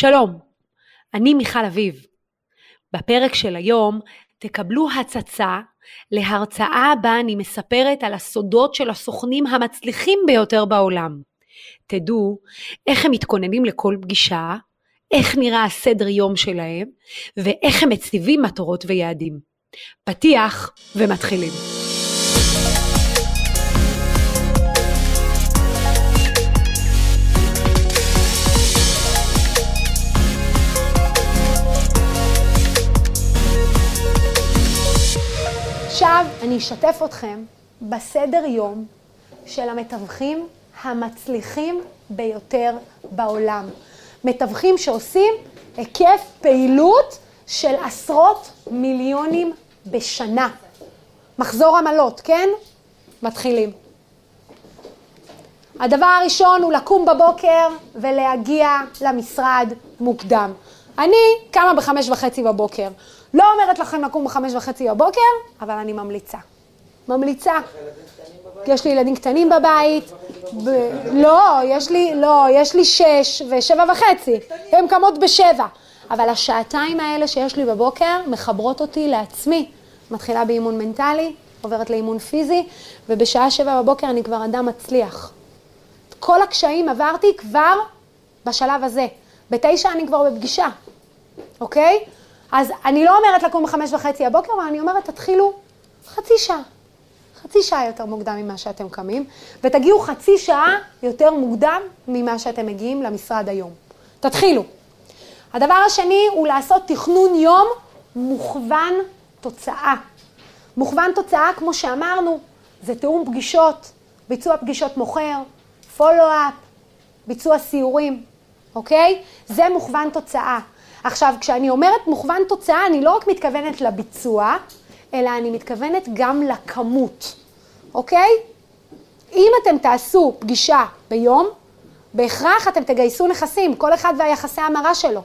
שלום, אני מיכל אביב. בפרק של היום תקבלו הצצה להרצאה בה אני מספרת על הסודות של הסוכנים המצליחים ביותר בעולם. תדעו איך הם מתכוננים לכל פגישה, איך נראה הסדר יום שלהם, ואיך הם מציבים מטרות ויעדים. פתיח ומתחילים. עכשיו אני אשתף אתכם בסדר יום של המתווכים המצליחים ביותר בעולם. מתווכים שעושים היקף פעילות של עשרות מיליונים בשנה. מחזור עמלות, כן? מתחילים. הדבר הראשון הוא לקום בבוקר ולהגיע למשרד מוקדם. אני קמה בחמש וחצי בבוקר. לא אומרת לכם לקום בחמש וחצי בבוקר, אבל אני ממליצה. ממליצה. יש לי ילדים קטנים בבית. לא, יש לי, לא, יש לי שש ושבע וחצי. הן קמות בשבע. אבל השעתיים האלה שיש לי בבוקר מחברות אותי לעצמי. מתחילה באימון מנטלי, עוברת לאימון פיזי, ובשעה שבע בבוקר אני כבר אדם מצליח. כל הקשיים עברתי כבר בשלב הזה. בתשע אני כבר בפגישה, אוקיי? אז אני לא אומרת לקום בחמש וחצי הבוקר, אבל אני אומרת, תתחילו חצי שעה. חצי שעה יותר מוקדם ממה שאתם קמים, ותגיעו חצי שעה יותר מוקדם ממה שאתם מגיעים למשרד היום. תתחילו. הדבר השני הוא לעשות תכנון יום מוכוון תוצאה. מוכוון תוצאה, כמו שאמרנו, זה תיאום פגישות, ביצוע פגישות מוכר, פולו-אפ, ביצוע סיורים, אוקיי? זה מוכוון תוצאה. עכשיו, כשאני אומרת מוכוון תוצאה, אני לא רק מתכוונת לביצוע, אלא אני מתכוונת גם לכמות, אוקיי? אם אתם תעשו פגישה ביום, בהכרח אתם תגייסו נכסים, כל אחד והיחסי המרה שלו.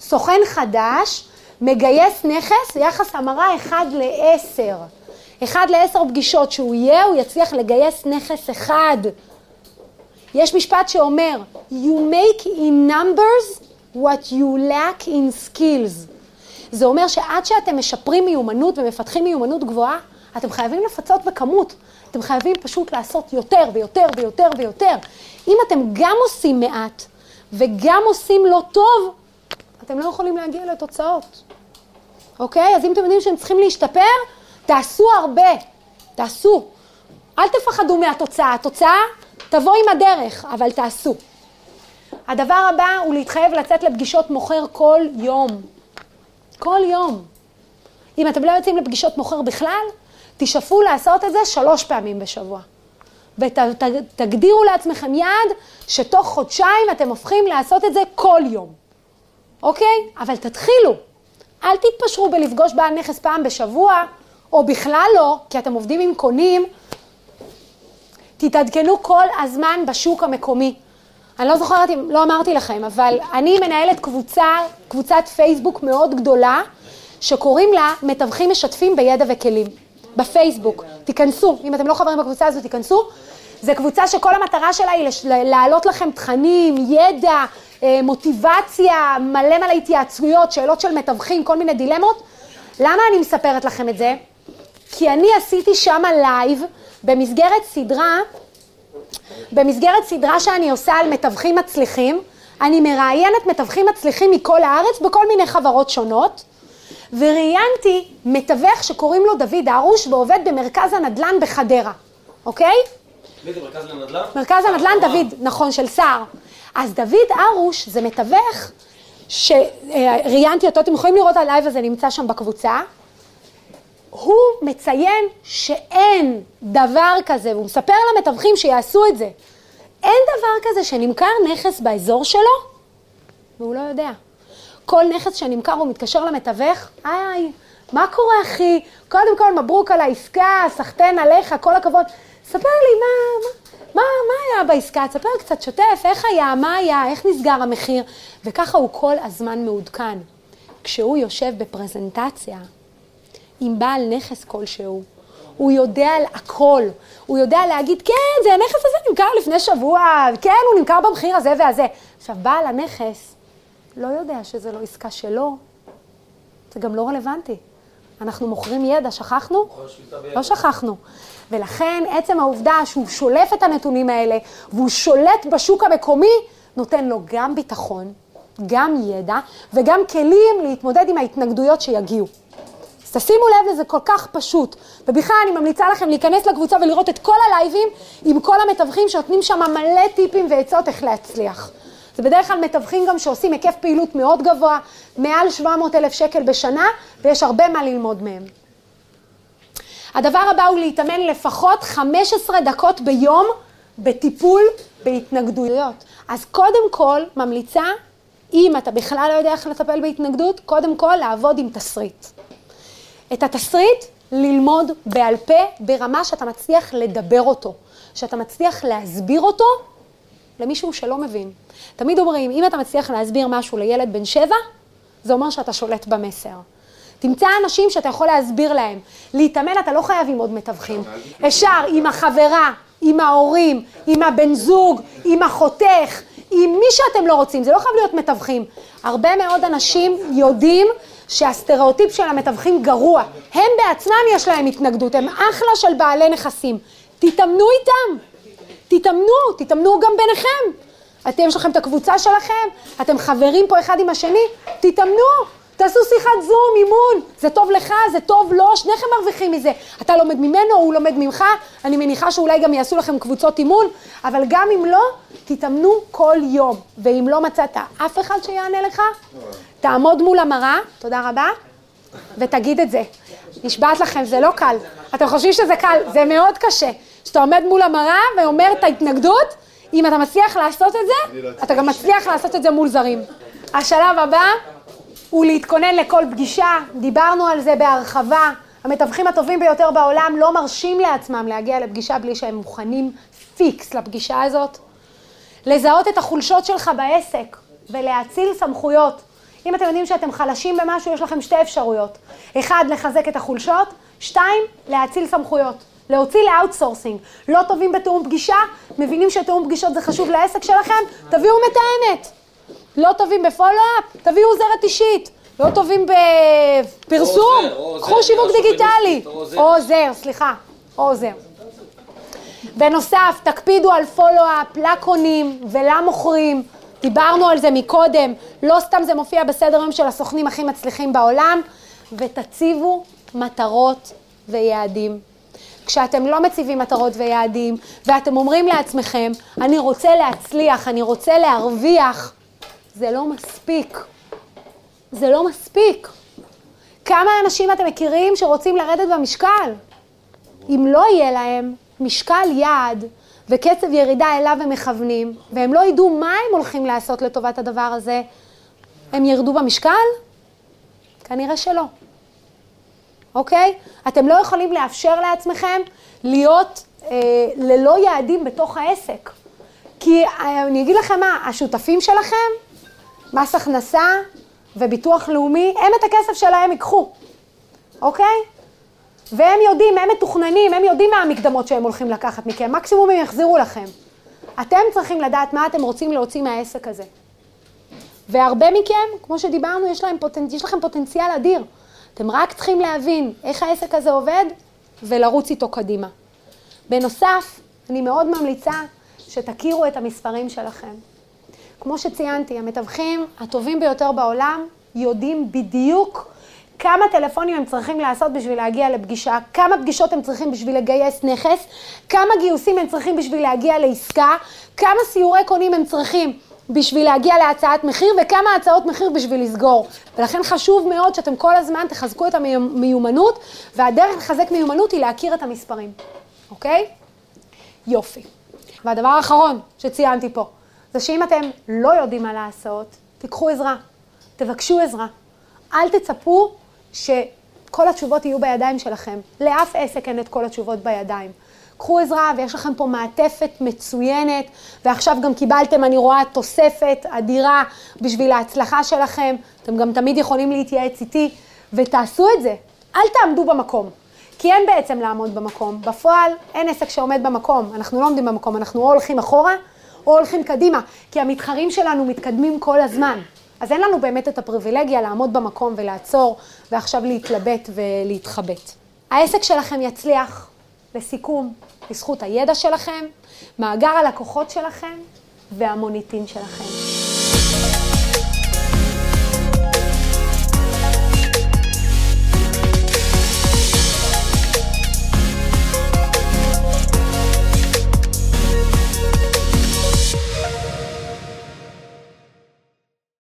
סוכן חדש מגייס נכס יחס המרה 1 ל-10. 1 ל-10 פגישות שהוא יהיה, הוא יצליח לגייס נכס אחד. יש משפט שאומר, you make in numbers what you lack in skills. זה אומר שעד שאתם משפרים מיומנות ומפתחים מיומנות גבוהה, אתם חייבים לפצות בכמות. אתם חייבים פשוט לעשות יותר ויותר ויותר ויותר. אם אתם גם עושים מעט וגם עושים לא טוב, אתם לא יכולים להגיע לתוצאות. אוקיי? אז אם אתם יודעים שהם צריכים להשתפר, תעשו הרבה. תעשו. אל תפחדו מהתוצאה. התוצאה תבוא עם הדרך, אבל תעשו. הדבר הבא הוא להתחייב לצאת לפגישות מוכר כל יום. כל יום. אם אתם לא יוצאים לפגישות מוכר בכלל, תשאפו לעשות את זה שלוש פעמים בשבוע. ותגדירו ות, לעצמכם יעד שתוך חודשיים אתם הופכים לעשות את זה כל יום. אוקיי? אבל תתחילו. אל תתפשרו בלפגוש בעל נכס פעם בשבוע, או בכלל לא, כי אתם עובדים עם קונים. תתעדכנו כל הזמן בשוק המקומי. אני לא זוכרת אם לא אמרתי לכם, אבל אני מנהלת קבוצה, קבוצת פייסבוק מאוד גדולה, שקוראים לה מתווכים משתפים בידע וכלים. בפייסבוק. תיכנסו, אם אתם לא חברים בקבוצה הזו, תיכנסו. זו קבוצה שכל המטרה שלה היא להעלות לכם תכנים, ידע, אה, מוטיבציה, מלא מלא התייעצויות, שאלות של מתווכים, כל מיני דילמות. למה אני מספרת לכם את זה? כי אני עשיתי שם live במסגרת סדרה במסגרת סדרה שאני עושה על מתווכים מצליחים, אני מראיינת מתווכים מצליחים מכל הארץ בכל מיני חברות שונות, וראיינתי מתווך שקוראים לו דוד ארוש ועובד במרכז הנדל"ן בחדרה, אוקיי? מי זה מרכז הנדל"ן? מרכז הנדל"ן דוד, נכון, של סער. אז דוד ארוש זה מתווך שראיינתי אותו, אתם יכולים לראות ה live הזה נמצא שם בקבוצה, מציין שאין דבר כזה, והוא מספר למתווכים שיעשו את זה. אין דבר כזה שנמכר נכס באזור שלו, והוא לא יודע. כל נכס שנמכר הוא מתקשר למתווך, היי, מה קורה אחי? קודם כל מברוק על העסקה, סחטיין עליך, כל הכבוד. ספר לי, מה, מה, מה היה בעסקה? תספר קצת שוטף, איך היה, מה היה, איך נסגר המחיר? וככה הוא כל הזמן מעודכן. כשהוא יושב בפרזנטציה, עם בעל נכס כלשהו. הוא יודע על הכל. הוא יודע להגיד, כן, זה הנכס הזה נמכר לפני שבוע, כן, הוא נמכר במחיר הזה והזה. עכשיו, בעל הנכס לא יודע שזו לא עסקה שלו, זה גם לא רלוונטי. אנחנו מוכרים ידע, שכחנו? לא שכחנו. ולכן עצם העובדה שהוא שולף את הנתונים האלה והוא שולט בשוק המקומי, נותן לו גם ביטחון, גם ידע וגם כלים להתמודד עם ההתנגדויות שיגיעו. תשימו לב לזה כל כך פשוט. ובכלל אני ממליצה לכם להיכנס לקבוצה ולראות את כל הלייבים עם כל המתווכים שנותנים שם מלא טיפים ועצות איך להצליח. זה בדרך כלל מתווכים גם שעושים היקף פעילות מאוד גבוה, מעל 700 אלף שקל בשנה, ויש הרבה מה ללמוד מהם. הדבר הבא הוא להתאמן לפחות 15 דקות ביום בטיפול בהתנגדויות. אז קודם כל, ממליצה, אם אתה בכלל לא יודע איך לטפל בהתנגדות, קודם כל לעבוד עם תסריט. את התסריט ללמוד בעל פה ברמה שאתה מצליח לדבר אותו, שאתה מצליח להסביר אותו למישהו שלא מבין. תמיד אומרים, אם אתה מצליח להסביר משהו לילד בן שבע, זה אומר שאתה שולט במסר. תמצא אנשים שאתה יכול להסביר להם. להתאמן, אתה לא חייב עם עוד מתווכים. אפשר עם החברה, עם ההורים, עם הבן זוג, עם החותך, עם מי שאתם לא רוצים. זה לא חייב להיות מתווכים. הרבה מאוד אנשים יודעים שהסטריאוטיפ של המתווכים גרוע. הם בעצמם יש להם התנגדות, הם אחלה של בעלי נכסים. תתאמנו איתם. תתאמנו, תתאמנו גם ביניכם. אתם, יש לכם את הקבוצה שלכם, אתם חברים פה אחד עם השני, תתאמנו, תעשו שיחת זום, אימון, זה טוב לך, זה טוב לו, שניכם מרוויחים מזה. אתה לומד ממנו, הוא לומד ממך, אני מניחה שאולי גם יעשו לכם קבוצות אימון, אבל גם אם לא, תתאמנו כל יום. ואם לא מצאת אף אחד שיענה לך, תעמוד מול המראה, תודה רבה, ותגיד את זה. נשבעת לכם, זה לא קל. אתם חושבים שזה קל, זה מאוד קשה. שאתה עומד מול המראה ואומר את ההתנגדות, אם אתה מצליח לעשות את זה, לא אתה גם מצליח לעשות את זה מול זרים. השלב הבא הוא להתכונן לכל פגישה, דיברנו על זה בהרחבה. המתווכים הטובים ביותר בעולם לא מרשים לעצמם להגיע לפגישה בלי שהם מוכנים פיקס לפגישה הזאת. לזהות את החולשות שלך בעסק ולהאציל סמכויות. אם אתם יודעים שאתם חלשים במשהו, יש לכם שתי אפשרויות. אחד, לחזק את החולשות, שתיים, להאציל סמכויות. להוציא ל outsourcing. לא טובים בתיאום פגישה, מבינים שתיאום פגישות זה חשוב לעסק שלכם, תביאו מתאמת. לא טובים ב follow-up, תביאו עוזרת אישית. לא טובים בפרסום, קחו שיווק דיגיטלי. או עוזר, סליחה, או עוזר. בנוסף, תקפידו על פולו-אפ לקונים ולמוכרים. דיברנו על זה מקודם, לא סתם זה מופיע בסדר היום של הסוכנים הכי מצליחים בעולם, ותציבו מטרות ויעדים. כשאתם לא מציבים מטרות ויעדים, ואתם אומרים לעצמכם, אני רוצה להצליח, אני רוצה להרוויח, זה לא מספיק. זה לא מספיק. כמה אנשים אתם מכירים שרוצים לרדת במשקל? אם לא יהיה להם משקל יעד וקצב ירידה אליו הם מכוונים, והם לא ידעו מה הם הולכים לעשות לטובת הדבר הזה, הם ירדו במשקל? כנראה שלא. אוקיי? אתם לא יכולים לאפשר לעצמכם להיות אה, ללא יעדים בתוך העסק. כי אה, אני אגיד לכם מה, השותפים שלכם, מס הכנסה וביטוח לאומי, הם את הכסף שלהם ייקחו, אוקיי? והם יודעים, הם מתוכננים, הם יודעים מה המקדמות שהם הולכים לקחת מכם, מקסימום הם יחזירו לכם. אתם צריכים לדעת מה אתם רוצים להוציא מהעסק הזה. והרבה מכם, כמו שדיברנו, יש, פוטנ... יש לכם פוטנציאל אדיר. אתם רק צריכים להבין איך העסק הזה עובד ולרוץ איתו קדימה. בנוסף, אני מאוד ממליצה שתכירו את המספרים שלכם. כמו שציינתי, המתווכים הטובים ביותר בעולם יודעים בדיוק כמה טלפונים הם צריכים לעשות בשביל להגיע לפגישה, כמה פגישות הם צריכים בשביל לגייס נכס, כמה גיוסים הם צריכים בשביל להגיע לעסקה, כמה סיורי קונים הם צריכים בשביל להגיע להצעת מחיר וכמה הצעות מחיר בשביל לסגור. ולכן חשוב מאוד שאתם כל הזמן תחזקו את המיומנות, והדרך לחזק מיומנות היא להכיר את המספרים, אוקיי? יופי. והדבר האחרון שציינתי פה, זה שאם אתם לא יודעים מה לעשות, תיקחו עזרה, תבקשו עזרה. אל תצפו שכל התשובות יהיו בידיים שלכם. לאף עסק אין את כל התשובות בידיים. קחו עזרה ויש לכם פה מעטפת מצוינת, ועכשיו גם קיבלתם, אני רואה, תוספת אדירה בשביל ההצלחה שלכם. אתם גם תמיד יכולים להתייעץ איתי, ותעשו את זה. אל תעמדו במקום, כי אין בעצם לעמוד במקום. בפועל אין עסק שעומד במקום, אנחנו לא עומדים במקום, אנחנו או הולכים אחורה או הולכים קדימה, כי המתחרים שלנו מתקדמים כל הזמן. אז אין לנו באמת את הפריבילגיה לעמוד במקום ולעצור, ועכשיו להתלבט ולהתחבט. העסק שלכם יצליח, לסיכום, בזכות הידע שלכם, מאגר הלקוחות שלכם והמוניטין שלכם.